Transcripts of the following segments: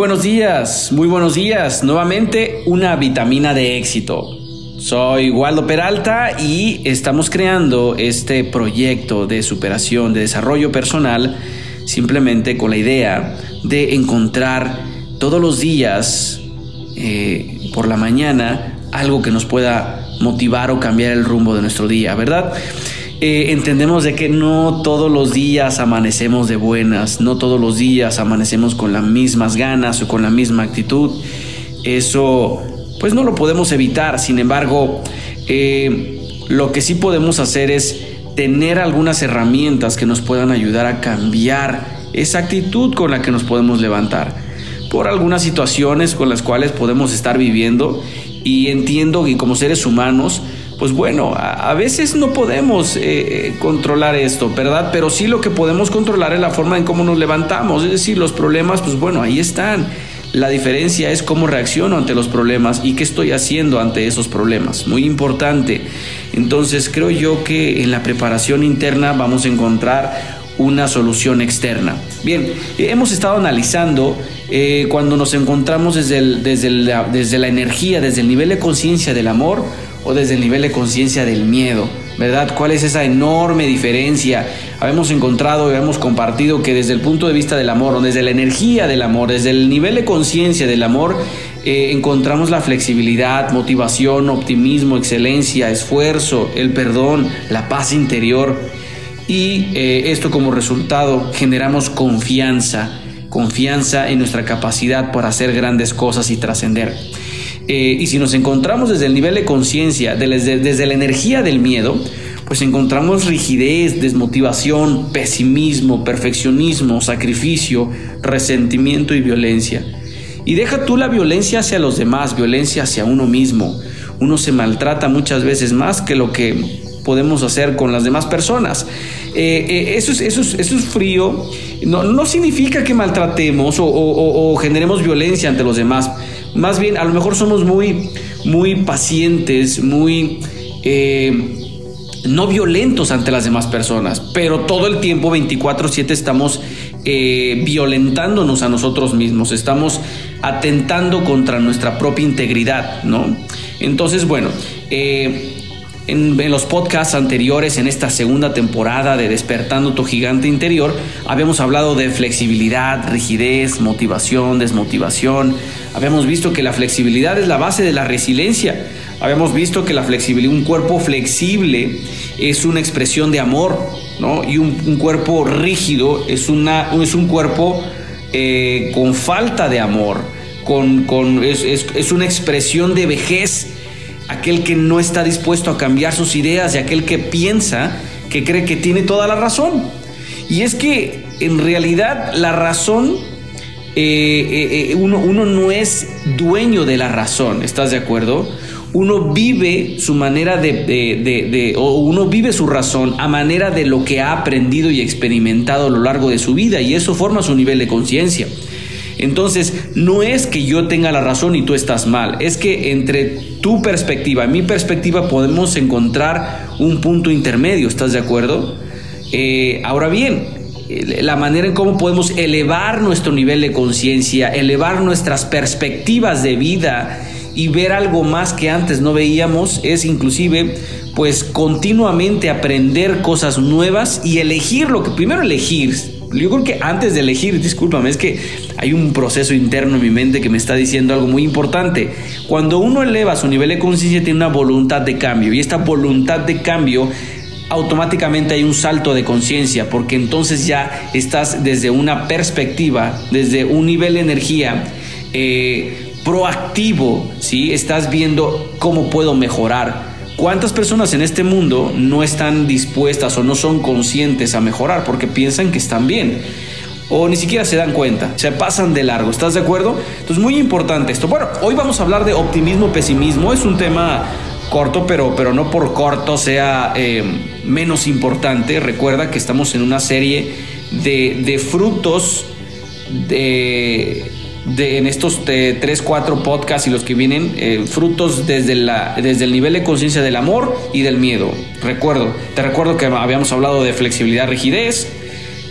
Buenos días, muy buenos días. Nuevamente una vitamina de éxito. Soy Waldo Peralta y estamos creando este proyecto de superación, de desarrollo personal, simplemente con la idea de encontrar todos los días eh, por la mañana algo que nos pueda motivar o cambiar el rumbo de nuestro día, ¿verdad? Eh, entendemos de que no todos los días amanecemos de buenas, no todos los días amanecemos con las mismas ganas o con la misma actitud. Eso pues no lo podemos evitar, sin embargo, eh, lo que sí podemos hacer es tener algunas herramientas que nos puedan ayudar a cambiar esa actitud con la que nos podemos levantar por algunas situaciones con las cuales podemos estar viviendo y entiendo que como seres humanos pues bueno, a, veces no podemos eh, eh, controlar esto, ¿verdad? Pero sí lo que podemos controlar es la forma en cómo nos levantamos, es decir, los problemas, pues bueno, ahí están. La diferencia es cómo reacciono ante los problemas y qué estoy haciendo ante esos problemas. Muy importante. Entonces creo yo que en la preparación interna vamos a encontrar una solución externa. Bien, hemos estado analizando eh, cuando nos encontramos desde, desde, desde la energía, desde el nivel de conciencia del amor, o desde el nivel de conciencia del miedo, ¿verdad? ¿Cuál es esa enorme diferencia? Habemos encontrado y hemos compartido que desde el punto de vista del amor, o desde la energía del amor, desde el nivel de conciencia del amor, eh, encontramos la flexibilidad, motivación, optimismo, excelencia, esfuerzo, el perdón, la paz interior. Y eh, esto como resultado generamos confianza, confianza en nuestra capacidad para hacer grandes cosas y trascender. Eh, y si nos encontramos desde el nivel de conciencia, desde, la energía del miedo, pues encontramos rigidez, desmotivación, pesimismo, perfeccionismo, sacrificio, resentimiento y violencia. Y deja tú la violencia hacia los demás, violencia hacia uno mismo. Uno se maltrata muchas veces más que lo que podemos hacer con las demás personas. Eh, eh, eso, es, frío. No, significa que maltratemos o generemos violencia ante los demás más bien, a lo mejor somos muy, muy pacientes, muy... Eh, no violentos ante las demás personas, pero todo el tiempo 24/7 estamos violentándonos a nosotros mismos, estamos atentando contra nuestra propia integridad, ¿no? Entonces, bueno, en, los podcasts anteriores, en esta segunda temporada de Despertando tu gigante interior, habíamos hablado de flexibilidad, rigidez, motivación, desmotivación. Habíamos visto que la flexibilidad es la base de la resiliencia. Habíamos visto que la flexibilidad, un cuerpo flexible es una expresión de amor, ¿no? Y un, cuerpo rígido es, una, es un cuerpo eh, con falta de amor, con, es una expresión de vejez aquel que no está dispuesto a cambiar sus ideas y aquel que piensa que cree que tiene toda la razón. Y es que en realidad la razón, eh, eh, eh, uno, uno no es dueño de la razón, ¿estás de acuerdo? uno vive su manera de, de, o uno vive su razón a manera de lo que ha aprendido y experimentado a lo largo de su vida y eso forma su nivel de conciencia. Entonces, no es que yo tenga la razón y tú estás mal, es que entre tu perspectiva y mi perspectiva podemos encontrar un punto intermedio, ¿estás de acuerdo? Eh, ahora bien, eh, la manera en cómo podemos elevar nuestro nivel de conciencia, elevar nuestras perspectivas de vida y ver algo más que antes no veíamos es inclusive pues continuamente aprender cosas nuevas y elegir lo que primero elegir yo creo que antes de elegir, discúlpame, es que hay un proceso interno en mi mente que me está diciendo algo muy importante. Cuando uno eleva su nivel de conciencia tiene una voluntad de cambio y esta voluntad de cambio automáticamente hay un salto de conciencia porque entonces ya estás desde una perspectiva, desde un nivel de energía eh, proactivo, ¿sí? Estás viendo cómo puedo mejorar, ¿Cuántas personas en este mundo no están dispuestas o no son conscientes a mejorar porque piensan que están bien? O ni siquiera se dan cuenta, se pasan de largo, ¿estás de acuerdo? Entonces, muy importante esto. Bueno, hoy vamos a hablar de optimismo, pesimismo. Es un tema corto, pero, pero no por corto sea eh, menos importante. Recuerda que estamos en una serie de, de frutos de en estos 3, 4 podcasts y los que vienen, eh, frutos desde, la, desde el nivel de conciencia del amor y del miedo. Recuerdo, te recuerdo que habíamos hablado de flexibilidad, rigidez,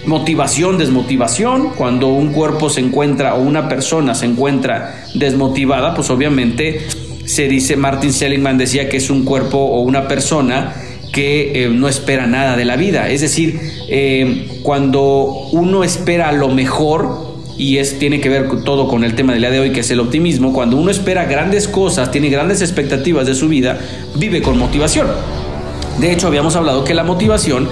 motivación, desmotivación. Cuando un cuerpo se encuentra o una persona se encuentra desmotivada, pues obviamente se dice, Martin Seligman decía que es un cuerpo o una persona que eh, no espera nada de la vida. Es decir, eh, cuando uno espera lo mejor, y es, tiene que ver todo con el tema del día de hoy, que es el optimismo, cuando uno espera grandes cosas, tiene grandes expectativas de su vida, vive con motivación. De hecho, habíamos hablado que la motivación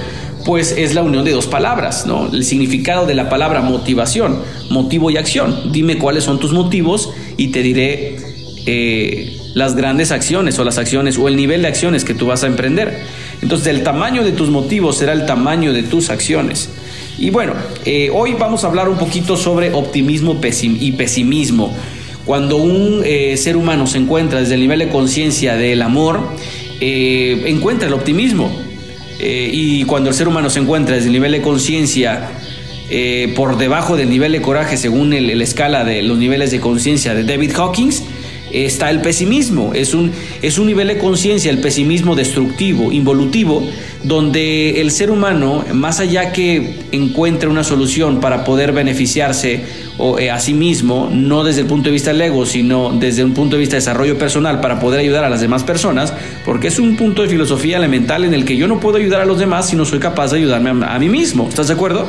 pues es la unión de dos palabras, ¿no? El significado de la palabra motivación, motivo y acción. Dime cuáles son tus motivos y te diré eh, las grandes acciones o las acciones o el nivel de acciones que tú vas a emprender. Entonces, el tamaño de tus motivos será el tamaño de tus acciones. Y bueno, eh, hoy vamos a hablar un poquito sobre optimismo y pesimismo. Cuando un eh, ser humano se encuentra desde el nivel de conciencia del amor, encuentra el optimismo. Eh, y cuando el ser humano se encuentra desde el nivel de conciencia eh, por debajo del nivel de coraje según la escala de los niveles de conciencia de David Hawkins, está el pesimismo. Es un, es un nivel de conciencia, el pesimismo destructivo, involutivo, donde el ser humano, más allá que encuentre una solución para poder beneficiarse eh, a sí mismo, no desde el punto de vista del ego, sino desde un punto de vista de desarrollo personal para poder ayudar a las demás personas, porque es un punto de filosofía elemental en el que yo no puedo ayudar a los demás si no soy capaz de ayudarme a, a mí mismo. ¿Estás de acuerdo?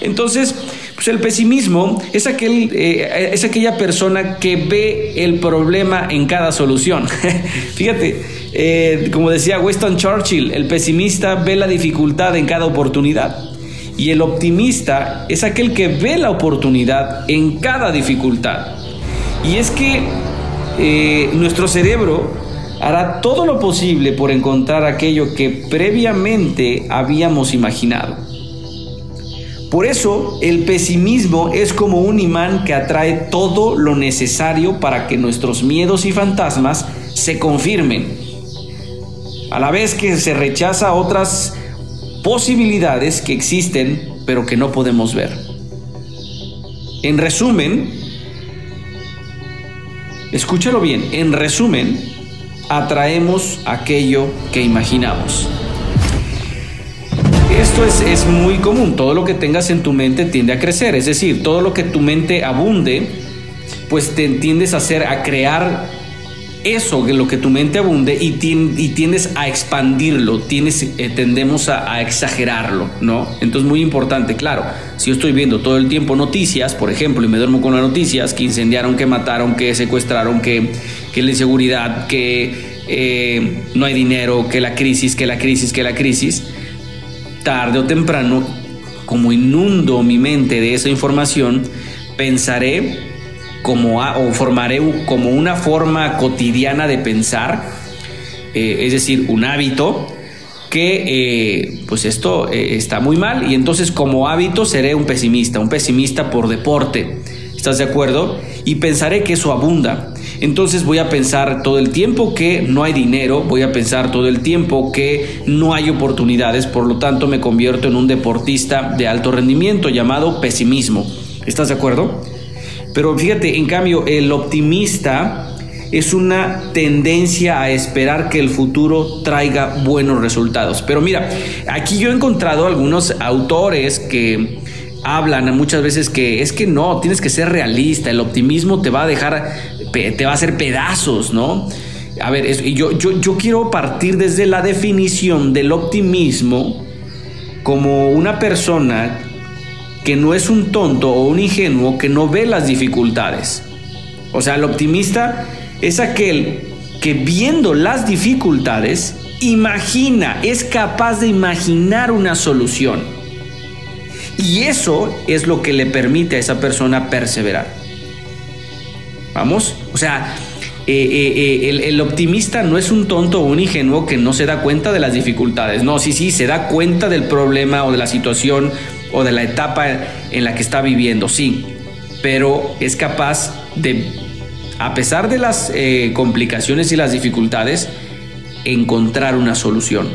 Entonces, pues el pesimismo es, aquel, eh, es aquella persona que ve el problema en cada solución. Fíjate, eh, como decía Winston Churchill, el pesimista ve la dificultad en cada oportunidad. Y el optimista es aquel que ve la oportunidad en cada dificultad. Y es que eh, nuestro cerebro hará todo lo posible por encontrar aquello que previamente habíamos imaginado. Por eso el pesimismo es como un imán que atrae todo lo necesario para que nuestros miedos y fantasmas se confirmen, a la vez que se rechaza otras posibilidades que existen pero que no podemos ver. En resumen, escúchalo bien, en resumen, atraemos aquello que imaginamos. Esto es, muy común, todo lo que tengas en tu mente tiende a crecer, es decir, todo lo que tu mente abunde, pues te tiendes a hacer, a crear eso, lo que tu mente abunde y, tiendes a expandirlo, tienes, eh, tendemos a, exagerarlo, ¿no? Entonces muy importante, claro, si yo estoy viendo todo el tiempo noticias, por ejemplo, y me duermo con las noticias, que incendiaron, que mataron, que secuestraron, que, que la inseguridad, que eh, no hay dinero, que la crisis, que la crisis, que la crisis, tarde o temprano, como inundo mi mente de esa información, pensaré como o formaré como una forma cotidiana de pensar, eh, es decir, un hábito que eh, pues esto eh, está muy mal y entonces como hábito seré un pesimista, un pesimista por deporte. ¿Estás de acuerdo? Y pensaré que eso abunda. Entonces voy a pensar todo el tiempo que no hay dinero, voy a pensar todo el tiempo que no hay oportunidades, por lo tanto me convierto en un deportista de alto rendimiento llamado pesimismo. ¿Estás de acuerdo? Pero fíjate, en cambio, el optimista es una tendencia a esperar que el futuro traiga buenos resultados. Pero mira, aquí yo he encontrado algunos autores que hablan muchas veces que es que no, tienes que ser realista, el optimismo te va a dejar te va a hacer pedazos, ¿no? A ver, yo, quiero partir desde la definición del optimismo como una persona que no es un tonto o un ingenuo que no ve las dificultades. O sea, el optimista es aquel que viendo las dificultades, imagina, es capaz de imaginar una solución. Y eso es lo que le permite a esa persona perseverar. Vamos, o sea, eh, eh, eh, el, optimista no es un tonto o un ingenuo que no se da cuenta de las dificultades. No, sí, sí, se da cuenta del problema o de la situación o de la etapa en la que está viviendo, sí, pero es capaz de, a pesar de las complicaciones y las dificultades, encontrar una solución.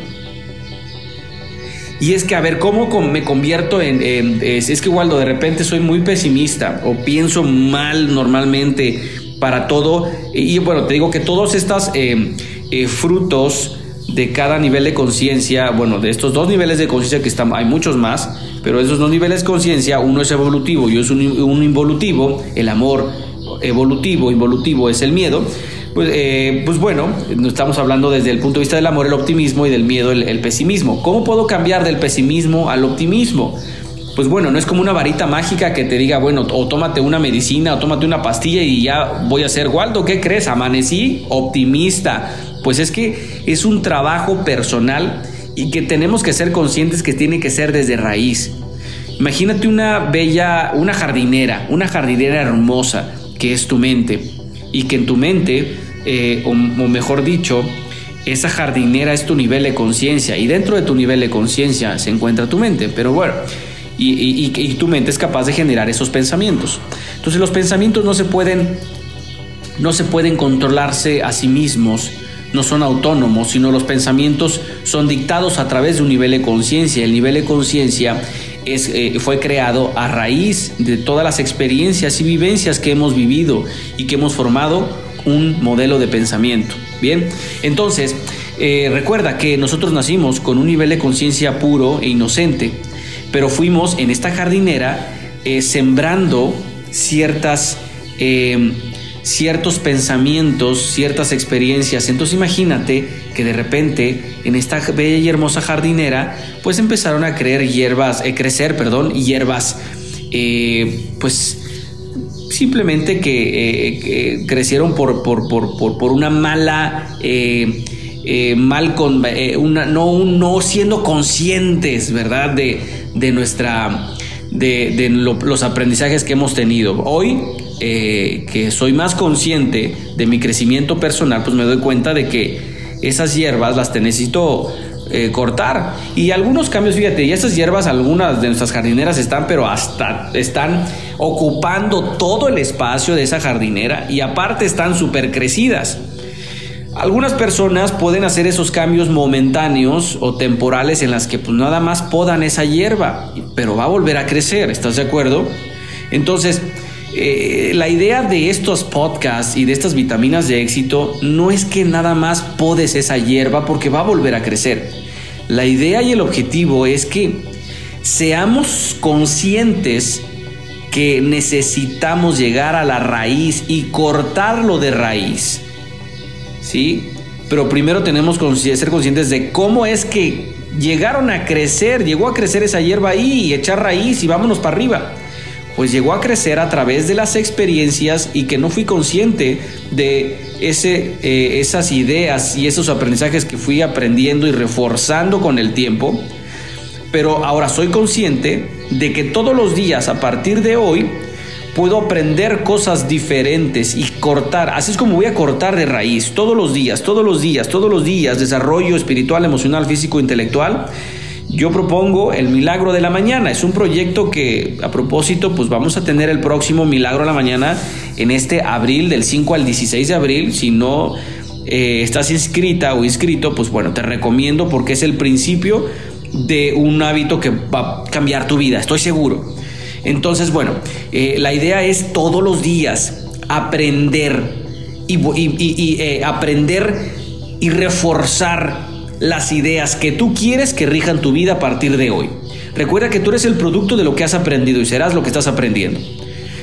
Y es que, a ver, ¿cómo me convierto en... es, que, Waldo, de repente soy muy pesimista o pienso mal normalmente para todo. Y, bueno, te digo que todos estos eh, eh, frutos de cada nivel de conciencia, bueno, de estos dos niveles de conciencia que están, hay muchos más, pero esos dos niveles de conciencia, uno es evolutivo y es un, involutivo, el amor evolutivo, involutivo es el miedo, pues, eh, pues, bueno, estamos hablando desde el punto de vista del amor, el optimismo y del miedo, el, pesimismo. ¿Cómo puedo cambiar del pesimismo al optimismo? Pues bueno, no es como una varita mágica que te diga, bueno, o tómate una medicina o tómate una pastilla y ya voy a ser Waldo. ¿Qué crees? Amanecí optimista. Pues es que es un trabajo personal y que tenemos que ser conscientes que tiene que ser desde raíz. Imagínate una bella, una jardinera, una jardinera hermosa que es tu mente y que en tu mente eh, o, mejor dicho, esa jardinera es tu nivel de conciencia y dentro de tu nivel de conciencia se encuentra tu mente, pero bueno, y, tu mente es capaz de generar esos pensamientos. Entonces los pensamientos no se pueden, no se pueden controlarse a sí mismos, no son autónomos, sino los pensamientos son dictados a través de un nivel de conciencia. El nivel de conciencia es, eh, fue creado a raíz de todas las experiencias y vivencias que hemos vivido y que hemos formado un modelo de pensamiento. Bien, entonces, eh, recuerda que nosotros nacimos con un nivel de conciencia puro e inocente, pero fuimos en esta jardinera eh, sembrando ciertas, em, ciertos pensamientos, ciertas experiencias. Entonces imagínate que de repente en esta bella y hermosa jardinera, pues empezaron a creer hierbas, eh, crecer, perdón, hierbas, pues simplemente que, eh, crecieron por, por, una mala... Eh, eh, mal con una, no, no siendo conscientes, ¿verdad? De, de nuestra de, los aprendizajes que hemos tenido. Hoy, que soy más consciente de mi crecimiento personal, pues me doy cuenta de que esas hierbas las necesito cortar. Y algunos cambios, fíjate, y esas hierbas, algunas de nuestras jardineras están, pero hasta están ocupando todo el espacio de esa jardinera y aparte están súper crecidas. Algunas personas pueden hacer esos cambios momentáneos o temporales en las que pues nada más podan esa hierba, pero va a volver a crecer, ¿estás de acuerdo? Entonces, eh, la idea de estos podcasts y de estas vitaminas de éxito no es que nada más podes esa hierba porque va a volver a crecer. La idea y el objetivo es que seamos conscientes que necesitamos llegar a la raíz y cortarlo de raíz. ¿Sí? Pero primero tenemos que ser conscientes de cómo es que llegaron a crecer, llegó a crecer esa hierba ahí y echar raíz y vámonos para arriba. Pues llegó a crecer a través de las experiencias y que no fui consciente de ese, eh, esas ideas y esos aprendizajes que fui aprendiendo y reforzando con el tiempo pero ahora soy consciente de que todos los días a partir de hoy puedo aprender cosas diferentes y cortar, así es como voy a cortar de raíz todos los días, todos los días, todos los días, desarrollo espiritual, emocional, físico, intelectual. Yo propongo el milagro de la mañana. Es un proyecto que, a propósito, pues vamos a tener el próximo milagro de la mañana en este abril, del 5 al 16 de abril. Si no eh, estás inscrita o inscrito, pues bueno, te recomiendo porque es el principio de un hábito que va a cambiar tu vida, estoy seguro. Entonces, bueno, eh, la idea es todos los días aprender y, eh, aprender y reforzar las ideas que tú quieres que rijan tu vida a partir de hoy. Recuerda que tú eres el producto de lo que has aprendido y serás lo que estás aprendiendo.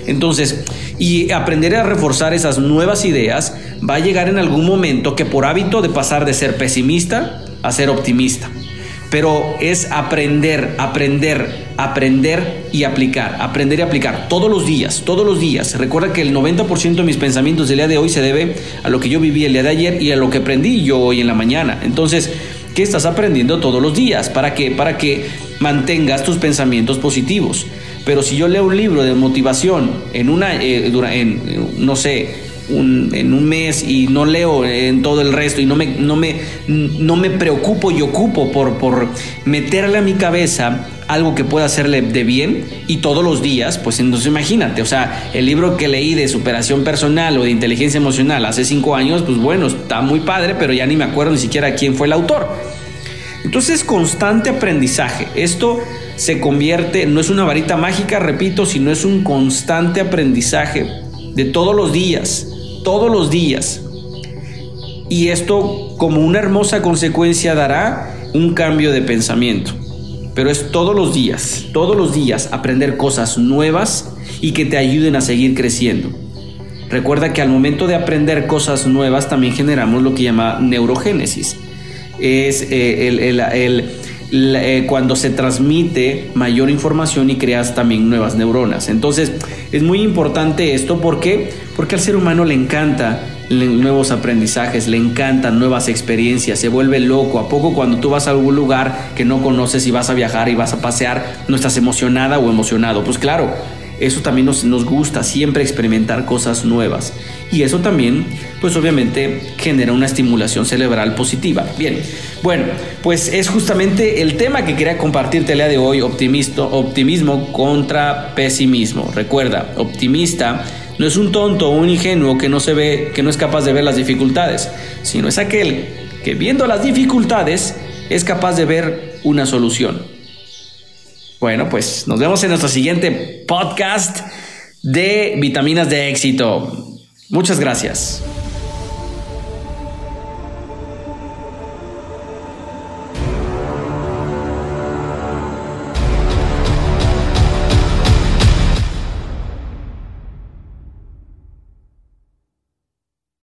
Entonces, y aprender a reforzar esas nuevas ideas va a llegar en algún momento que por hábito de pasar de ser pesimista a ser optimista pero es aprender, aprender, aprender y aplicar, aprender y aplicar todos los días, todos los días. Recuerda que el 90% de mis pensamientos del día de hoy se debe a lo que yo viví el día de ayer y a lo que aprendí yo hoy en la mañana. Entonces, ¿qué estás aprendiendo todos los días? ¿Para qué? Para que mantengas tus pensamientos positivos. Pero si yo leo un libro de motivación en una, eh, en, no sé, en un mes y no leo en todo el resto y no me, no me, no me preocupo y ocupo por, por meterle a mi cabeza algo que pueda hacerle de bien y todos los días, pues entonces imagínate, o sea, el libro que leí de superación personal o de inteligencia emocional hace cinco años, pues bueno, está muy padre, pero ya ni me acuerdo ni siquiera quién fue el autor. Entonces, constante aprendizaje. Esto se convierte, no es una varita mágica, repito, sino es un constante aprendizaje de todos los días todos los días. Y esto como una hermosa consecuencia dará un cambio de pensamiento. pero es todos los días, todos los días aprender cosas nuevas y que te ayuden a seguir creciendo. Recuerda que al momento de aprender cosas nuevas también generamos lo que llama neurogénesis. Es eh, el, eh, cuando se transmite mayor información y creas también nuevas neuronas. Entonces es muy importante esto porque, porque al ser humano le encanta nuevos aprendizajes, le encantan nuevas experiencias, se vuelve loco. ¿A poco cuando tú vas a algún lugar que no conoces y vas a viajar y vas a pasear, no estás emocionada o emocionado? Pues claro, eso también nos, nos, gusta, siempre experimentar cosas nuevas. Y eso también, pues obviamente, genera una estimulación cerebral positiva. Bien, bueno, pues es justamente el tema que quería compartirte el día de hoy, optimismo contra pesimismo. Recuerda, optimista no es un tonto o un ingenuo que no se ve, que no es capaz de ver las dificultades, sino es aquel que viendo las dificultades es capaz de ver una solución. Bueno, pues nos vemos en nuestro siguiente podcast de vitaminas de éxito. Muchas gracias.